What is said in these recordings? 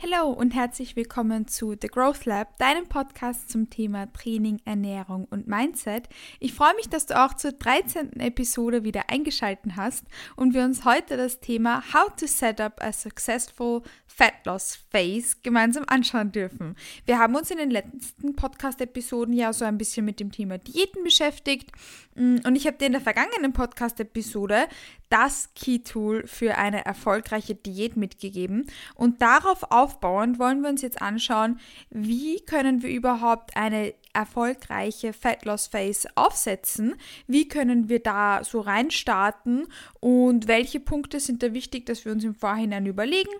Hallo und herzlich willkommen zu The Growth Lab, deinem Podcast zum Thema Training, Ernährung und Mindset. Ich freue mich, dass du auch zur 13. Episode wieder eingeschaltet hast und wir uns heute das Thema How to Set Up a Successful Fat Loss Phase gemeinsam anschauen dürfen. Wir haben uns in den letzten Podcast-Episoden ja so ein bisschen mit dem Thema Diäten beschäftigt mm, und ich habe dir in der vergangenen Podcast-Episode das Key-Tool für eine erfolgreiche Diät mitgegeben. Und darauf aufbauend wollen wir uns jetzt anschauen, wie können wir überhaupt eine erfolgreiche Fat Loss Phase aufsetzen? Wie können wir da so reinstarten? Und welche Punkte sind da wichtig, dass wir uns im Vorhinein überlegen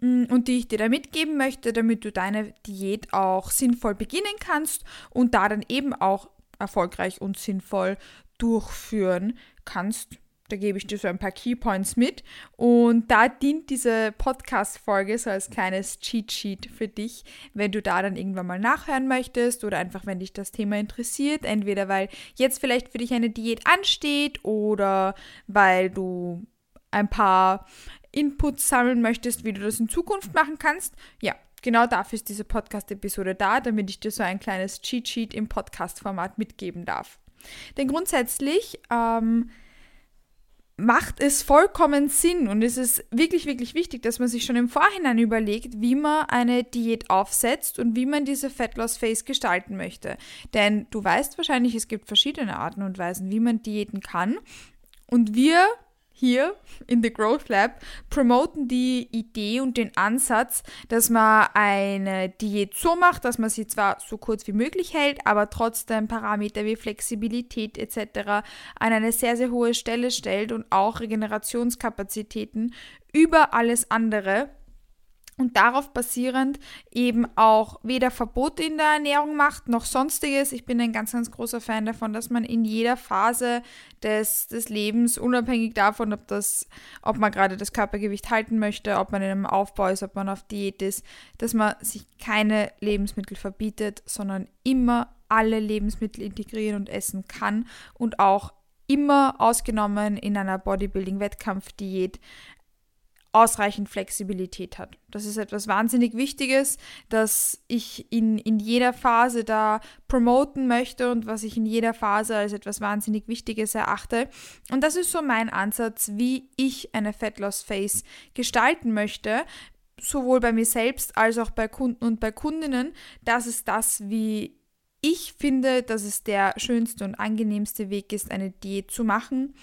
mm, und die ich dir da mitgeben möchte, damit du deine Diät auch sinnvoll beginnen kannst und da dann eben auch erfolgreich und sinnvoll durchführen kannst da gebe ich dir so ein paar Keypoints mit. Und da dient diese Podcast-Folge so als kleines Cheat-Sheet für dich, wenn du da dann irgendwann mal nachhören möchtest oder einfach, wenn dich das Thema interessiert. Entweder weil jetzt vielleicht für dich eine Diät ansteht oder weil du ein paar Inputs sammeln möchtest, wie du das in Zukunft machen kannst. Ja, genau dafür ist diese Podcast-Episode da, damit ich dir so ein kleines Cheat-Sheet im Podcast-Format mitgeben darf. Denn grundsätzlich ähm, macht es vollkommen Sinn und es ist wirklich, wirklich wichtig, dass man sich schon im Vorhinein überlegt, wie man eine Diät aufsetzt und wie man diese Fat Loss Phase gestalten möchte. Denn du weißt wahrscheinlich, es gibt verschiedene Arten und Weisen, wie man Diäten kann. Und wir hier in The Growth Lab promoten die Idee und den Ansatz, dass man eine Diät so macht, dass man sie zwar so kurz wie möglich hält, aber trotzdem Parameter wie Flexibilität etc. an eine sehr, sehr hohe Stelle stellt und auch Regenerationskapazitäten über alles andere und darauf basierend eben auch weder Verbote in der Ernährung macht noch sonstiges. Ich bin ein ganz, ganz großer Fan davon, dass man in jeder Phase des, des Lebens, unabhängig davon, ob, das, ob man gerade das Körpergewicht halten möchte, ob man in einem Aufbau ist, ob man auf Diät ist, dass man sich keine Lebensmittel verbietet, sondern immer alle Lebensmittel integrieren und essen kann und auch immer ausgenommen in einer Bodybuilding-Wettkampfdiät ausreichend Flexibilität hat. Das ist etwas wahnsinnig Wichtiges, das ich in, in jeder Phase da promoten möchte und was ich in jeder Phase als etwas wahnsinnig Wichtiges erachte. Und das ist so mein Ansatz, wie ich eine Fat Loss Phase gestalten möchte, sowohl bei mir selbst als auch bei Kunden und bei Kundinnen. Das ist das, wie ich finde, dass es der schönste und angenehmste Weg ist, eine Diät zu machen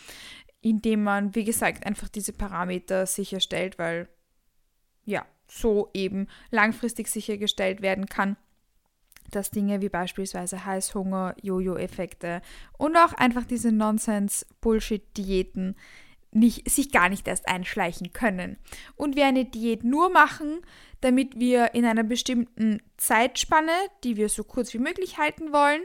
indem man, wie gesagt, einfach diese Parameter sicherstellt, weil ja, so eben langfristig sichergestellt werden kann, dass Dinge wie beispielsweise Heißhunger, Jojo-Effekte und auch einfach diese Nonsense-Bullshit-Diäten nicht, sich gar nicht erst einschleichen können. Und wir eine Diät nur machen, damit wir in einer bestimmten Zeitspanne, die wir so kurz wie möglich halten wollen,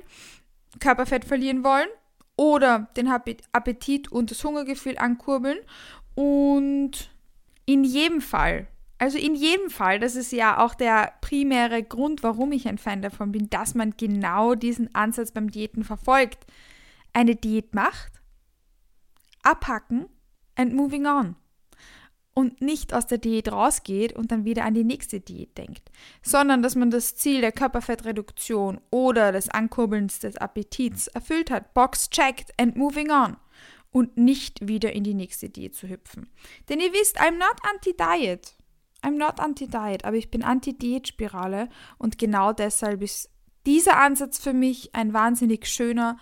Körperfett verlieren wollen oder den Appetit und das Hungergefühl ankurbeln. Und in jedem Fall, also in jedem Fall, das ist ja auch der primäre Grund, warum ich ein Fan davon bin, dass man genau diesen Ansatz beim Diäten verfolgt. Eine Diät macht, abhacken and moving on und nicht aus der Diät rausgeht und dann wieder an die nächste Diät denkt, sondern dass man das Ziel der Körperfettreduktion oder des Ankurbelns des Appetits erfüllt hat, Box checked and moving on und nicht wieder in die nächste Diät zu hüpfen. Denn ihr wisst, I'm not anti-diet. I'm not anti-diet, aber ich bin anti-Diät-Spirale und genau deshalb ist dieser Ansatz für mich ein wahnsinnig schöner,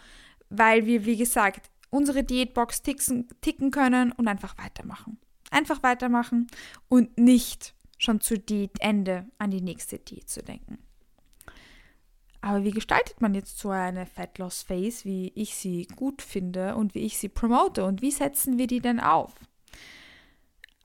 weil wir, wie gesagt, unsere Diätbox ticken, können und einfach weitermachen. Einfach weitermachen und nicht schon zu Diätende an die nächste Diät zu denken. Aber wie gestaltet man jetzt so eine Fat Loss Phase, wie ich sie gut finde und wie ich sie promote und wie setzen wir die denn auf?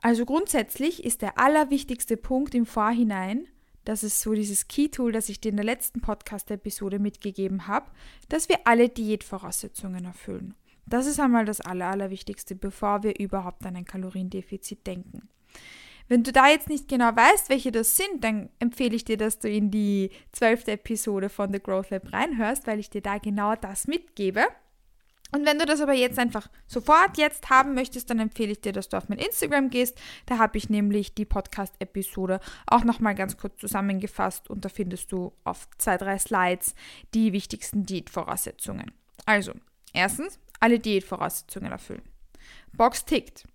Also grundsätzlich ist der allerwichtigste Punkt im Vorhinein, das ist so dieses Key-Tool, das ich dir in der letzten Podcast-Episode mitgegeben habe, dass wir alle Diätvoraussetzungen erfüllen. Das ist einmal das Aller, Allerwichtigste, bevor wir überhaupt an ein Kaloriendefizit denken. Wenn du da jetzt nicht genau weißt, welche das sind, dann empfehle ich dir, dass du in die zwölfte Episode von The Growth Lab reinhörst, weil ich dir da genau das mitgebe. Und wenn du das aber jetzt einfach sofort jetzt haben möchtest, dann empfehle ich dir, dass du auf mein Instagram gehst. Da habe ich nämlich die Podcast-Episode auch nochmal ganz kurz zusammengefasst und da findest du auf zwei, drei Slides die wichtigsten Diätvoraussetzungen. Also, erstens, alle Diätvoraussetzungen erfüllen. Box tickt.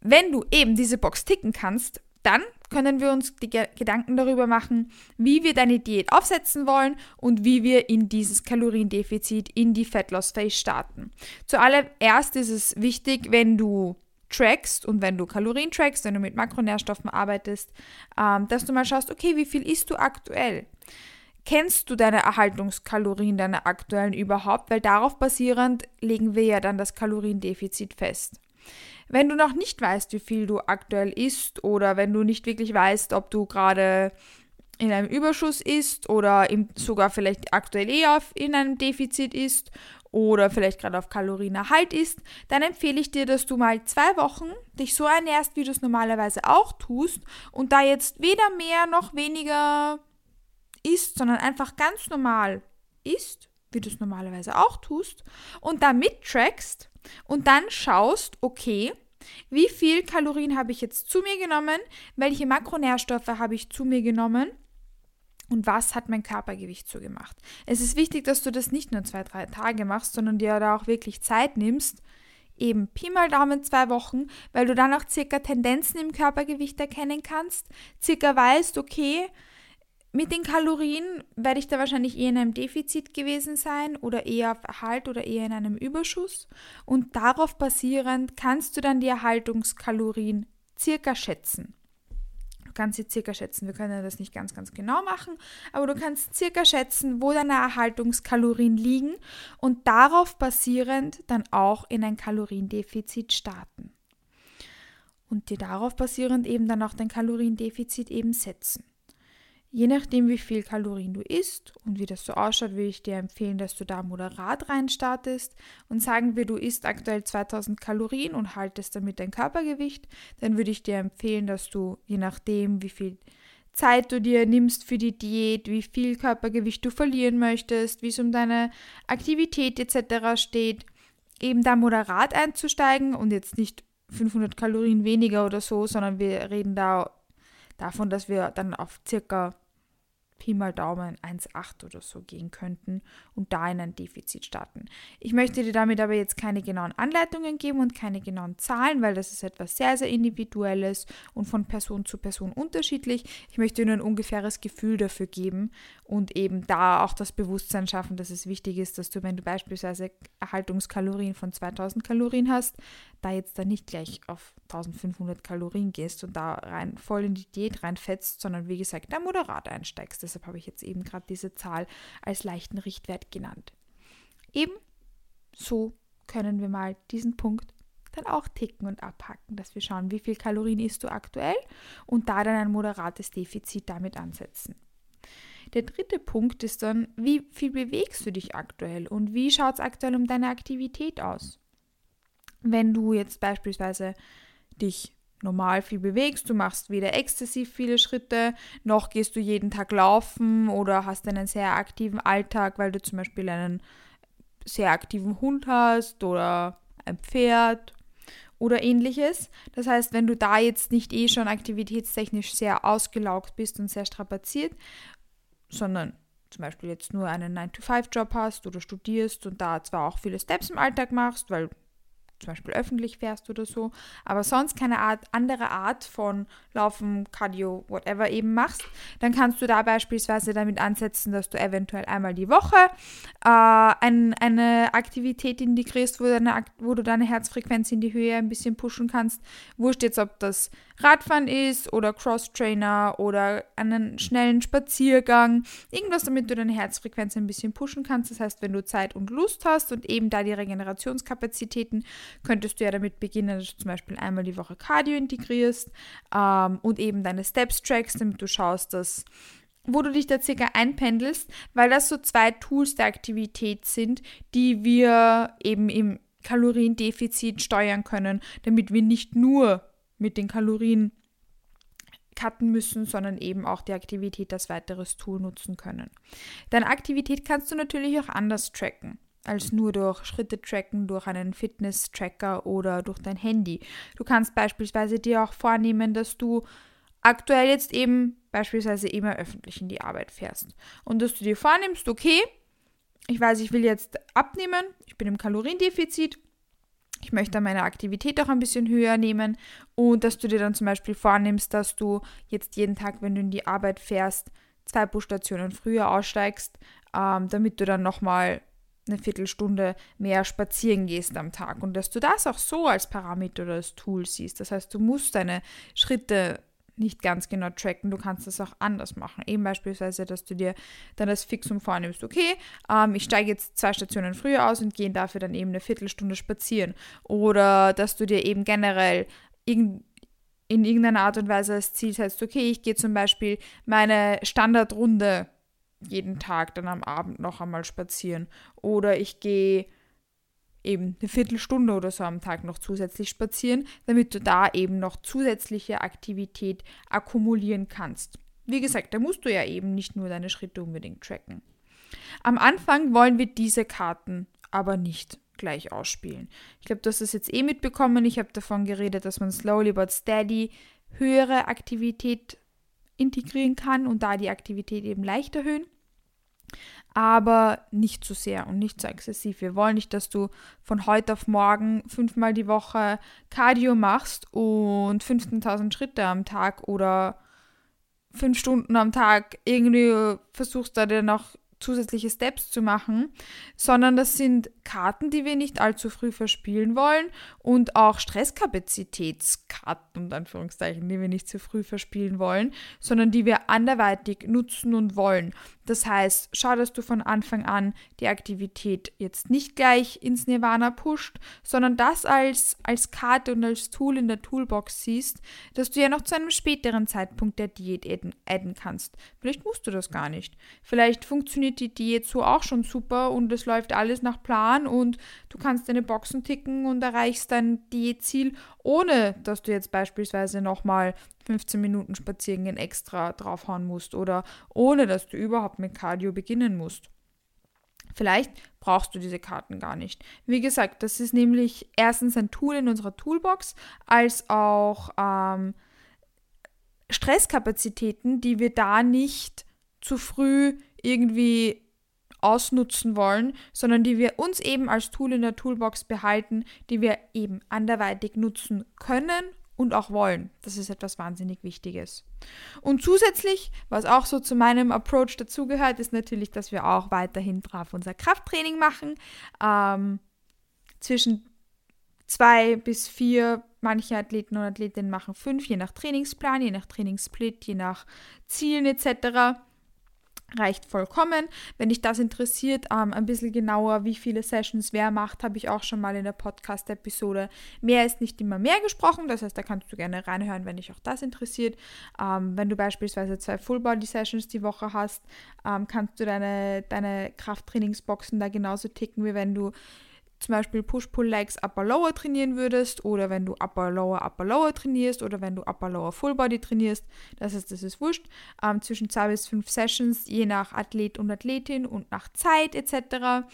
Wenn du eben diese Box ticken kannst, dann können wir uns die Gedanken darüber machen, wie wir deine Diät aufsetzen wollen und wie wir in dieses Kaloriendefizit, in die Fat Loss Phase starten. Zuallererst ist es wichtig, wenn du trackst und wenn du Kalorien trackst, wenn du mit Makronährstoffen arbeitest, ähm, dass du mal schaust, okay, wie viel isst du aktuell? Kennst du deine Erhaltungskalorien, deine aktuellen überhaupt? Weil darauf basierend legen wir ja dann das Kaloriendefizit fest. Wenn du noch nicht weißt, wie viel du aktuell isst oder wenn du nicht wirklich weißt, ob du gerade in einem Überschuss isst oder sogar vielleicht aktuell eher in einem Defizit isst oder vielleicht gerade auf Kalorienerhalt isst, dann empfehle ich dir, dass du mal zwei Wochen dich so ernährst, wie du es normalerweise auch tust und da jetzt weder mehr noch weniger isst, sondern einfach ganz normal isst, wie du es normalerweise auch tust und da mittrackst und dann schaust, okay, wie viel Kalorien habe ich jetzt zu mir genommen, welche Makronährstoffe habe ich zu mir genommen und was hat mein Körpergewicht so gemacht. Es ist wichtig, dass du das nicht nur zwei, drei Tage machst, sondern dir da auch wirklich Zeit nimmst, eben Pi mal Daumen zwei Wochen, weil du dann auch circa Tendenzen im Körpergewicht erkennen kannst, circa weißt, okay, mit den Kalorien werde ich da wahrscheinlich eher in einem Defizit gewesen sein oder eher auf Erhalt oder eher in einem Überschuss. Und darauf basierend kannst du dann die Erhaltungskalorien circa schätzen. Du kannst sie circa schätzen. Wir können das nicht ganz, ganz genau machen, aber du kannst circa schätzen, wo deine Erhaltungskalorien liegen und darauf basierend dann auch in ein Kaloriendefizit starten. Und dir darauf basierend eben dann auch dein Kaloriendefizit eben setzen. Je nachdem, wie viel Kalorien du isst und wie das so ausschaut, würde ich dir empfehlen, dass du da moderat reinstartest. Und sagen wir, du isst aktuell 2000 Kalorien und haltest damit dein Körpergewicht, dann würde ich dir empfehlen, dass du, je nachdem, wie viel Zeit du dir nimmst für die Diät, wie viel Körpergewicht du verlieren möchtest, wie es um deine Aktivität etc. steht, eben da moderat einzusteigen und jetzt nicht 500 Kalorien weniger oder so, sondern wir reden da davon, dass wir dann auf circa Pi mal Daumen 1,8 oder so gehen könnten und da in ein Defizit starten. Ich möchte dir damit aber jetzt keine genauen Anleitungen geben und keine genauen Zahlen, weil das ist etwas sehr, sehr Individuelles und von Person zu Person unterschiedlich. Ich möchte nur ein ungefähres Gefühl dafür geben und eben da auch das Bewusstsein schaffen, dass es wichtig ist, dass du, wenn du beispielsweise Erhaltungskalorien von 2000 Kalorien hast, da jetzt dann nicht gleich auf 1500 Kalorien gehst und da rein voll in die Diät reinfetzt, sondern wie gesagt, da moderat einsteigst. Deshalb habe ich jetzt eben gerade diese Zahl als leichten Richtwert genannt. Eben so können wir mal diesen Punkt dann auch ticken und abhacken, dass wir schauen, wie viel Kalorien isst du aktuell und da dann ein moderates Defizit damit ansetzen. Der dritte Punkt ist dann, wie viel bewegst du dich aktuell und wie schaut es aktuell um deine Aktivität aus? Wenn du jetzt beispielsweise dich normal viel bewegst, du machst weder exzessiv viele Schritte, noch gehst du jeden Tag laufen oder hast einen sehr aktiven Alltag, weil du zum Beispiel einen sehr aktiven Hund hast oder ein Pferd oder ähnliches. Das heißt, wenn du da jetzt nicht eh schon aktivitätstechnisch sehr ausgelaugt bist und sehr strapaziert, sondern zum Beispiel jetzt nur einen 9-to-5-Job hast oder studierst und da zwar auch viele Steps im Alltag machst, weil zum Beispiel öffentlich fährst oder so, aber sonst keine Art, andere Art von Laufen, Cardio, whatever eben machst, dann kannst du da beispielsweise damit ansetzen, dass du eventuell einmal die Woche äh, ein, eine Aktivität integrierst, wo, deine, wo du deine Herzfrequenz in die Höhe ein bisschen pushen kannst. Wurscht jetzt, ob das Radfahren ist oder Cross-Trainer oder einen schnellen Spaziergang, irgendwas, damit du deine Herzfrequenz ein bisschen pushen kannst. Das heißt, wenn du Zeit und Lust hast und eben da die Regenerationskapazitäten könntest du ja damit beginnen, dass du zum Beispiel einmal die Woche Cardio integrierst ähm, und eben deine Steps trackst, damit du schaust, dass wo du dich da circa einpendelst, weil das so zwei Tools der Aktivität sind, die wir eben im Kaloriendefizit steuern können, damit wir nicht nur mit den Kalorien cutten müssen, sondern eben auch die Aktivität als weiteres Tool nutzen können. Deine Aktivität kannst du natürlich auch anders tracken. Als nur durch Schritte tracken, durch einen Fitness-Tracker oder durch dein Handy. Du kannst beispielsweise dir auch vornehmen, dass du aktuell jetzt eben beispielsweise immer öffentlich in die Arbeit fährst und dass du dir vornimmst, okay, ich weiß, ich will jetzt abnehmen, ich bin im Kaloriendefizit, ich möchte meine Aktivität auch ein bisschen höher nehmen und dass du dir dann zum Beispiel vornimmst, dass du jetzt jeden Tag, wenn du in die Arbeit fährst, zwei Busstationen früher aussteigst, ähm, damit du dann nochmal eine Viertelstunde mehr spazieren gehst am Tag und dass du das auch so als Parameter oder als Tool siehst. Das heißt, du musst deine Schritte nicht ganz genau tracken. Du kannst das auch anders machen. Eben beispielsweise, dass du dir dann das Fixum vornimmst. Okay, ähm, ich steige jetzt zwei Stationen früher aus und gehe dafür dann eben eine Viertelstunde spazieren. Oder dass du dir eben generell in, in irgendeiner Art und Weise das Ziel setzt. Okay, ich gehe zum Beispiel meine Standardrunde jeden Tag dann am Abend noch einmal spazieren. Oder ich gehe eben eine Viertelstunde oder so am Tag noch zusätzlich spazieren, damit du da eben noch zusätzliche Aktivität akkumulieren kannst. Wie gesagt, da musst du ja eben nicht nur deine Schritte unbedingt tracken. Am Anfang wollen wir diese Karten aber nicht gleich ausspielen. Ich glaube, du hast es jetzt eh mitbekommen. Ich habe davon geredet, dass man slowly but steady höhere Aktivität integrieren kann und da die Aktivität eben leicht erhöhen aber nicht zu sehr und nicht zu exzessiv. Wir wollen nicht, dass du von heute auf morgen fünfmal die Woche Cardio machst und 15.000 Schritte am Tag oder fünf Stunden am Tag irgendwie versuchst da dir noch zusätzliche Steps zu machen, sondern das sind Karten, die wir nicht allzu früh verspielen wollen und auch Stresskapazitätskarten, und Anführungszeichen, die wir nicht zu früh verspielen wollen, sondern die wir anderweitig nutzen und wollen. Das heißt, schau, dass du von Anfang an die Aktivität jetzt nicht gleich ins Nirvana pusht, sondern das als, als Karte und als Tool in der Toolbox siehst, dass du ja noch zu einem späteren Zeitpunkt der Diät adden, adden kannst. Vielleicht musst du das gar nicht. Vielleicht funktioniert die Diät so auch schon super und es läuft alles nach Plan und du kannst deine Boxen ticken und erreichst dein Diätziel, ohne dass du jetzt beispielsweise nochmal 15 Minuten Spazierengehen extra draufhauen musst oder ohne dass du überhaupt mit Cardio beginnen musst. Vielleicht brauchst du diese Karten gar nicht. Wie gesagt, das ist nämlich erstens ein Tool in unserer Toolbox, als auch ähm, Stresskapazitäten, die wir da nicht zu früh irgendwie ausnutzen wollen, sondern die wir uns eben als Tool in der Toolbox behalten, die wir eben anderweitig nutzen können und auch wollen. Das ist etwas wahnsinnig Wichtiges. Und zusätzlich, was auch so zu meinem Approach dazugehört, ist natürlich, dass wir auch weiterhin brav unser Krafttraining machen. Ähm, zwischen zwei bis vier, manche Athleten und Athletinnen machen fünf, je nach Trainingsplan, je nach Trainingssplit, je nach Zielen etc reicht vollkommen. Wenn dich das interessiert, ähm, ein bisschen genauer, wie viele Sessions wer macht, habe ich auch schon mal in der Podcast-Episode. Mehr ist nicht immer mehr gesprochen, das heißt, da kannst du gerne reinhören, wenn dich auch das interessiert. Ähm, wenn du beispielsweise zwei Full-Body-Sessions die Woche hast, ähm, kannst du deine, deine Krafttrainingsboxen da genauso ticken, wie wenn du zum Beispiel Push-Pull-Legs Upper-Lower trainieren würdest oder wenn du Upper-Lower Upper-Lower trainierst oder wenn du Upper-Lower Full-Body trainierst, das heißt, das ist wurscht, ähm, zwischen zwei bis fünf Sessions, je nach Athlet und Athletin und nach Zeit etc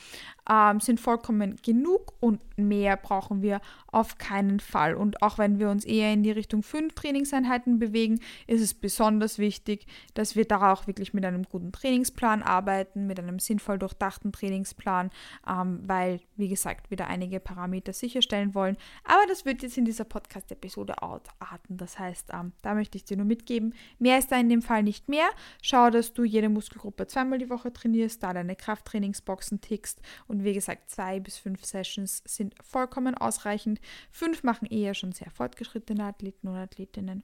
ähm, sind vollkommen genug und mehr brauchen wir auf keinen Fall. Und auch wenn wir uns eher in die Richtung fünf Trainingseinheiten bewegen, ist es besonders wichtig, dass wir da auch wirklich mit einem guten Trainingsplan arbeiten, mit einem sinnvoll durchdachten Trainingsplan, ähm, weil, wie gesagt, wir da einige Parameter sicherstellen wollen. Aber das wird jetzt in dieser Podcast-Episode arten. Das heißt, ähm, da möchte ich dir nur mitgeben, mehr ist da in dem Fall nicht mehr. Schau, dass du jede Muskelgruppe zweimal die Woche trainierst, da deine Krafttrainingsboxen tickst und und wie gesagt, zwei bis fünf Sessions sind vollkommen ausreichend. Fünf machen eher schon sehr fortgeschrittene Athleten und Athletinnen.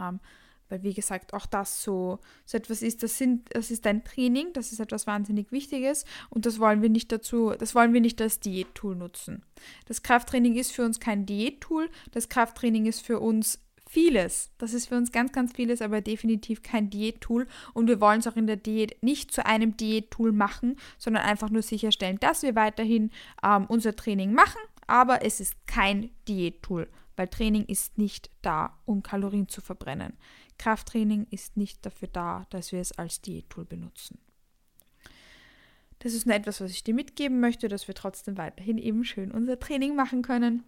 Ähm, weil, wie gesagt, auch das so, so etwas ist, das, sind, das ist ein Training, das ist etwas wahnsinnig Wichtiges und das wollen wir nicht dazu, das wollen wir nicht als Diät-Tool nutzen. Das Krafttraining ist für uns kein Diät-Tool, das Krafttraining ist für uns vieles. Das ist für uns ganz, ganz vieles, aber definitiv kein Diät-Tool. Und wir wollen es auch in der Diät nicht zu einem Diät-Tool machen, sondern einfach nur sicherstellen, dass wir weiterhin ähm, unser Training machen, aber es ist kein Diät-Tool, weil Training ist nicht da, um Kalorien zu verbrennen. Krafttraining ist nicht dafür da, dass wir es als Diät-Tool benutzen. Das ist nur etwas, was ich dir mitgeben möchte, dass wir trotzdem weiterhin eben schön unser Training machen können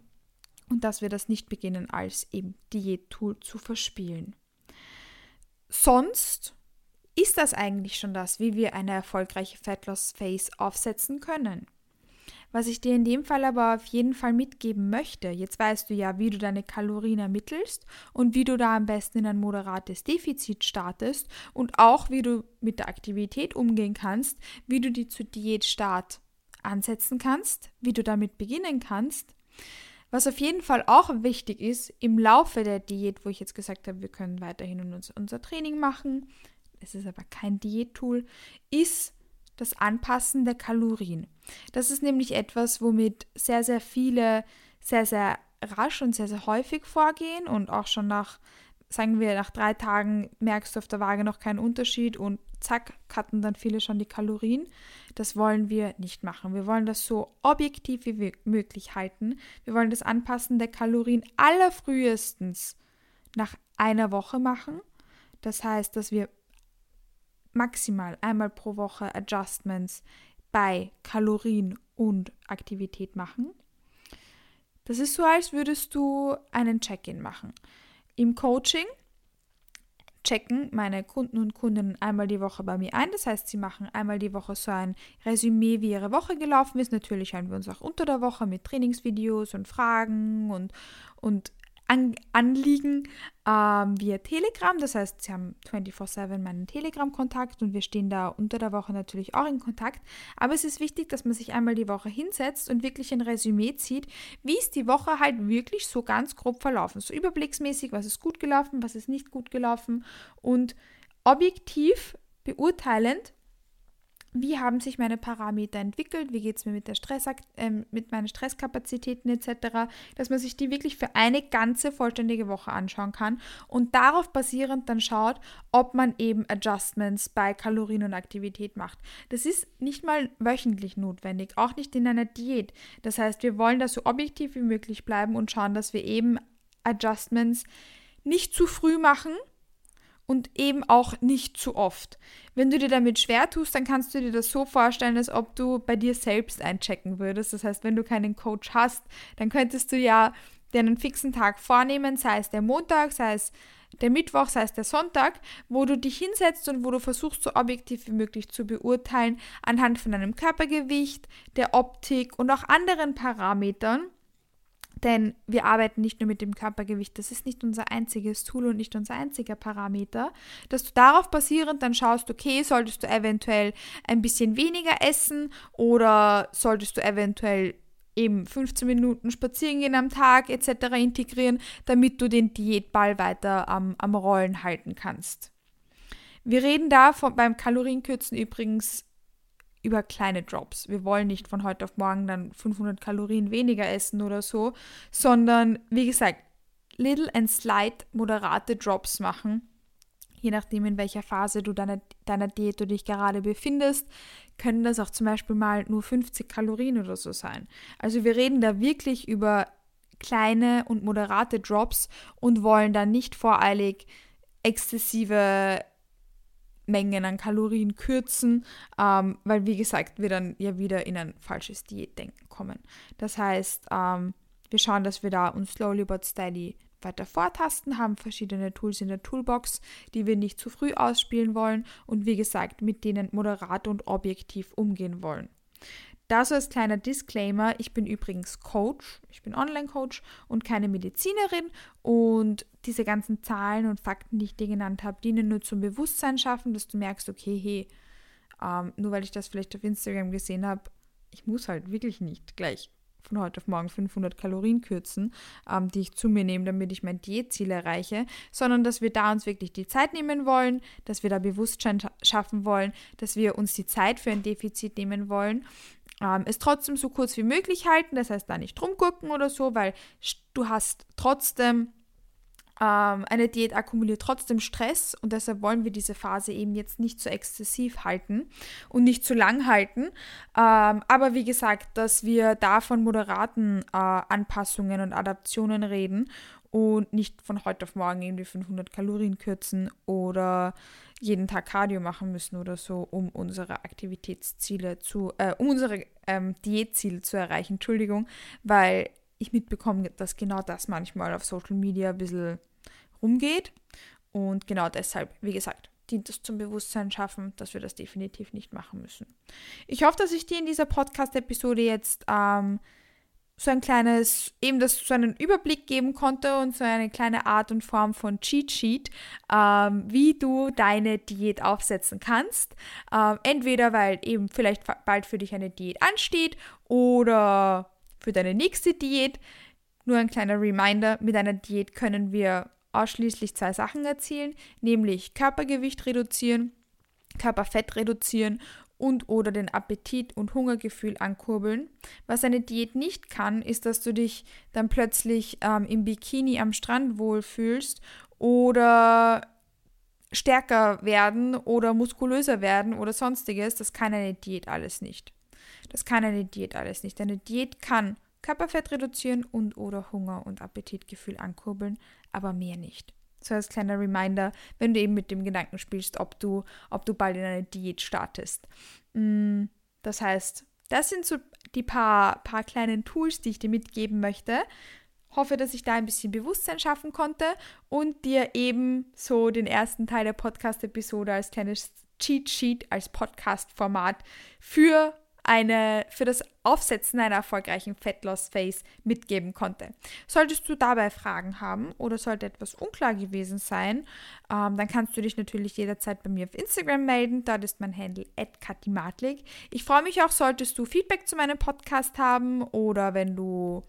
und dass wir das nicht beginnen, als eben Diät-Tool zu verspielen. Sonst ist das eigentlich schon das, wie wir eine erfolgreiche Fat Loss Phase aufsetzen können. Was ich dir in dem Fall aber auf jeden Fall mitgeben möchte, jetzt weißt du ja, wie du deine Kalorien ermittelst und wie du da am besten in ein moderates Defizit startest und auch wie du mit der Aktivität umgehen kannst, wie du die zu Diätstart ansetzen kannst, wie du damit beginnen kannst. Was auf jeden Fall auch wichtig ist, im Laufe der Diät, wo ich jetzt gesagt habe, wir können weiterhin unser Training machen, es ist aber kein Diättool, ist das Anpassen der Kalorien. Das ist nämlich etwas, womit sehr, sehr viele sehr, sehr rasch und sehr, sehr häufig vorgehen und auch schon nach, sagen wir, nach drei Tagen merkst du auf der Waage noch keinen Unterschied und zack, cutten dann viele schon die Kalorien. Das wollen wir nicht machen. Wir wollen das so objektiv wie möglich halten. Wir wollen das Anpassen der Kalorien allerfrühestens nach einer Woche machen. Das heißt, dass wir maximal einmal pro Woche Adjustments bei Kalorien und Aktivität machen. Das ist so, als würdest du einen Check-in machen. Im Coaching checken meine Kunden und Kundinnen einmal die Woche bei mir ein. Das heißt, sie machen einmal die Woche so ein Resümee, wie ihre Woche gelaufen ist. Natürlich hören wir uns auch unter der Woche mit Trainingsvideos und Fragen und, und an Anliegen ähm, via Telegram. Das heißt, sie haben 24-7 meinen Telegram-Kontakt und wir stehen da unter der Woche natürlich auch in Kontakt. Aber es ist wichtig, dass man sich einmal die Woche hinsetzt und wirklich ein Resümee zieht, wie ist die Woche halt wirklich so ganz grob verlaufen. So überblicksmäßig, was ist gut gelaufen, was ist nicht gut gelaufen und objektiv beurteilend, wie haben sich meine Parameter entwickelt, wie geht es mir mit, der Stress, äh, mit meinen Stresskapazitäten etc., dass man sich die wirklich für eine ganze vollständige Woche anschauen kann und darauf basierend dann schaut, ob man eben Adjustments bei Kalorien und Aktivität macht. Das ist nicht mal wöchentlich notwendig, auch nicht in einer Diät. Das heißt, wir wollen da so objektiv wie möglich bleiben und schauen, dass wir eben Adjustments nicht zu früh machen, und eben auch nicht zu oft. Wenn du dir damit schwer tust, dann kannst du dir das so vorstellen, als ob du bei dir selbst einchecken würdest. Das heißt, wenn du keinen Coach hast, dann könntest du ja dir einen fixen Tag vornehmen, sei es der Montag, sei es der Mittwoch, sei es der Sonntag, wo du dich hinsetzt und wo du versuchst, so objektiv wie möglich zu beurteilen, anhand von deinem Körpergewicht, der Optik und auch anderen Parametern, denn wir arbeiten nicht nur mit dem Körpergewicht, das ist nicht unser einziges Tool und nicht unser einziger Parameter, dass du darauf basierend dann schaust, okay, solltest du eventuell ein bisschen weniger essen oder solltest du eventuell eben 15 Minuten spazieren gehen am Tag etc. integrieren, damit du den Diätball weiter am, am Rollen halten kannst. Wir reden da von, beim Kalorienkürzen übrigens über kleine Drops. Wir wollen nicht von heute auf morgen dann 500 Kalorien weniger essen oder so, sondern wie gesagt, little and slight moderate Drops machen. Je nachdem, in welcher Phase du deiner, deiner Diät du dich gerade befindest, können das auch zum Beispiel mal nur 50 Kalorien oder so sein. Also wir reden da wirklich über kleine und moderate Drops und wollen da nicht voreilig exzessive Mengen an Kalorien kürzen, ähm, weil wie gesagt, wir dann ja wieder in ein falsches Diätdenken kommen. Das heißt, ähm, wir schauen, dass wir da uns slowly but steady weiter vortasten, haben verschiedene Tools in der Toolbox, die wir nicht zu früh ausspielen wollen und wie gesagt, mit denen moderat und objektiv umgehen wollen. Da so als kleiner Disclaimer, ich bin übrigens Coach, ich bin Online-Coach und keine Medizinerin und diese ganzen Zahlen und Fakten, die ich dir genannt habe, dienen nur zum Bewusstsein schaffen, dass du merkst, okay, hey, ähm, nur weil ich das vielleicht auf Instagram gesehen habe, ich muss halt wirklich nicht gleich von heute auf morgen 500 Kalorien kürzen, ähm, die ich zu mir nehme, damit ich mein Diätziel erreiche, sondern dass wir da uns wirklich die Zeit nehmen wollen, dass wir da Bewusstsein schaffen wollen, dass wir uns die Zeit für ein Defizit nehmen wollen ähm, es trotzdem so kurz wie möglich halten, das heißt da nicht rumgucken oder so, weil du hast trotzdem eine Diät akkumuliert trotzdem Stress und deshalb wollen wir diese Phase eben jetzt nicht so exzessiv halten und nicht zu lang halten. Ähm, aber wie gesagt, dass wir da von moderaten äh, Anpassungen und Adaptionen reden und nicht von heute auf morgen irgendwie 500 Kalorien kürzen oder jeden Tag Cardio machen müssen oder so, um unsere Aktivitätsziele zu, äh, um unsere ähm, Diätziele zu erreichen. Entschuldigung, weil ich mitbekomme, dass genau das manchmal auf Social Media ein bisschen rumgeht. Und genau deshalb, wie gesagt, dient es zum Bewusstsein schaffen, dass wir das definitiv nicht machen müssen. Ich hoffe, dass ich dir in dieser Podcast-Episode jetzt ähm, so ein kleines, eben das so einen Überblick geben konnte und so eine kleine Art und Form von Cheat Sheet, ähm, wie du deine Diät aufsetzen kannst. Ähm, entweder weil eben vielleicht bald für dich eine Diät ansteht oder für deine nächste Diät. Nur ein kleiner Reminder, mit einer Diät können wir ausschließlich zwei Sachen erzielen, nämlich Körpergewicht reduzieren, Körperfett reduzieren und oder den Appetit und Hungergefühl ankurbeln. Was eine Diät nicht kann, ist, dass du dich dann plötzlich ähm, im Bikini am Strand wohlfühlst oder stärker werden oder muskulöser werden oder sonstiges. Das kann eine Diät alles nicht. Das kann eine Diät alles nicht. Eine Diät kann Körperfett reduzieren und oder Hunger und Appetitgefühl ankurbeln, aber mehr nicht. So als kleiner Reminder, wenn du eben mit dem Gedanken spielst, ob du, ob du bald in eine Diät startest. Mm, das heißt, das sind so die paar, paar kleinen Tools, die ich dir mitgeben möchte. Hoffe, dass ich da ein bisschen Bewusstsein schaffen konnte und dir eben so den ersten Teil der Podcast-Episode als kleines Cheat Sheet, als Podcast-Format für eine, für das Aufsetzen einer erfolgreichen Fat Loss Phase mitgeben konnte. Solltest du dabei Fragen haben oder sollte etwas unklar gewesen sein, ähm, dann kannst du dich natürlich jederzeit bei mir auf Instagram melden. Dort ist mein Handle @katimatlik. Ich freue mich auch, solltest du Feedback zu meinem Podcast haben oder wenn du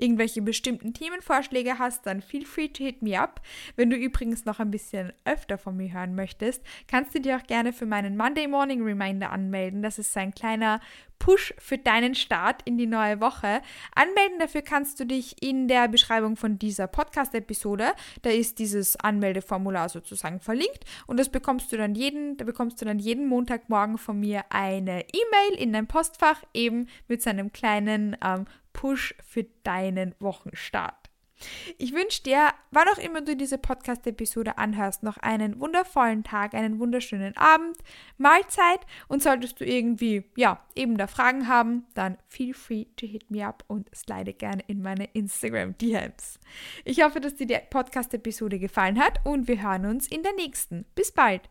irgendwelche bestimmten Themenvorschläge hast, dann feel free to hit me up. Wenn du übrigens noch ein bisschen öfter von mir hören möchtest, kannst du dir auch gerne für meinen Monday Morning Reminder anmelden. Das ist ein kleiner Push für deinen Start in die neue Woche. Anmelden dafür kannst du dich in der Beschreibung von dieser Podcast-Episode. Da ist dieses Anmeldeformular sozusagen verlinkt und das bekommst du dann jeden, da bekommst du dann jeden Montagmorgen von mir eine E-Mail in dein Postfach eben mit seinem kleinen ähm, Push für deinen Wochenstart. Ich wünsche dir, wann auch immer du diese Podcast-Episode anhörst, noch einen wundervollen Tag, einen wunderschönen Abend, Mahlzeit und solltest du irgendwie, ja, eben da Fragen haben, dann feel free to hit me up und slide gerne in meine Instagram-DMs. Ich hoffe, dass dir die Podcast-Episode gefallen hat und wir hören uns in der nächsten. Bis bald!